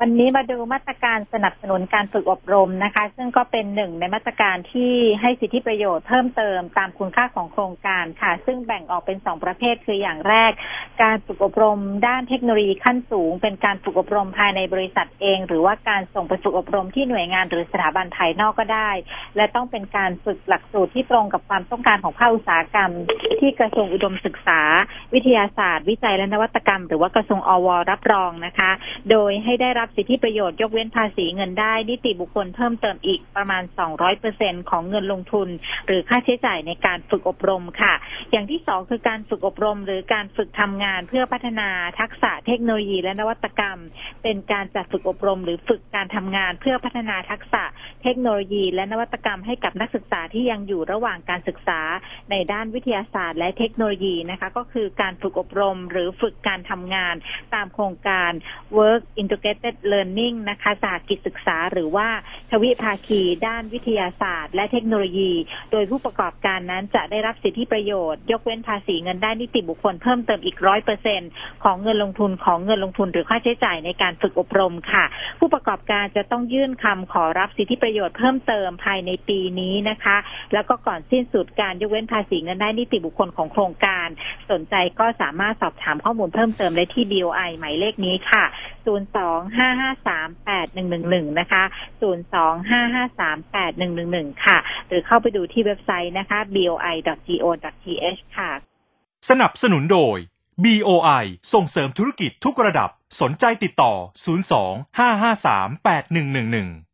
วันนี้มาดูมาตรการสนับสนุนการฝึกอบรมนะคะ ซึ่งก็เป็นหนึ่งในมาตรการที่ให้สิทธิประโยชน์เพิ่มเติมตามคุณค่าของโครงการค่ะ ซึ่งแบ่งออกเป็นสองประเภทคืออย่างแรก การฝึกอบรมด้านเทคโนโลยีขั้นสูง เป็นการฝึกอบรมภายในบริษัทเอง หรือว่าการส่งไปฝึกอบรมที่หน่วยงานหรือสถาบันภายนอกก็ได้ และต้องเป็นการฝึกหลักสูตรที่ตรงกับความต้องการของภาคอุตสาหกรรม ที่กระทรวงอุดมศึกษา วิทยาศาสตร์ วิจัยและนวัตกรรม หรือว่ากระทรวงอว รับรองนะคะ โดยให้ได้รับสิทธิประโยชน์ยกเว้นภาษีเงินได้ นิติบุคคลเพิ่มเติมอีกประมาณ 200%ของเงินลงทุน หรือค่าใช้จ่ายในการฝึกอบรมค่ะ อย่างที่สองคือการฝึกอบรม หรือการฝึกทำงานเพื่อพัฒนาทักษะเทคโนโลยีและนวัตกรรม เป็นการจัดฝึกอบรม หรือฝึกการทำงานเพื่อพัฒนาทักษะเทคโนโลยี และนวัตกรรมให้กับนักศึกษาที่ยังอยู่ระหว่างการศึกษาในด้านวิทยาศาสตร์ และเทคโนโลยีนะคะก็คือการฝึกอบรม หรือฝึกการทำงานตามโครงการ Work Integrated Learning นะคะสาหกิจศึกษาหรือว่าทวิภาคีด้านวิทยาศาสตร์ และเทคโนโลยี โดยผู้ประกอบการนั้นจะได้รับสิทธิประโยชน์ ยกเว้นภาษีเงินได้นิติบุคคลเพิ่มเติมอีกร้อยเปอร์เซ็นของเงินลงทุนของเงินลงทุนหรือค่าใช้จ่ายในการฝึกอบรมค่ะ ผู้ประกอบการจะต้องยื่นคำขอรับสิทธิประโยชน์เพิ่มเติมภายในปีนี้นะคะ แล้วก็ก่อนสิ้นสุดการยกเว้นภาษีเงินได้นิติบุคคลของโครงการ สนใจก็สามารถสอบถามข้อมูลเพิ่มเติมได้ที่ BOI หมายเลขนี้ค่ะ 025538111นะคะ025538111ค่ะ หรือเข้าไปดูที่เว็บไซต์นะคะ boi.go.th ค่ะ สนับสนุนโดย BOI ส่งเสริมธุรกิจทุกระดับสนใจติดต่อ 02 553 8111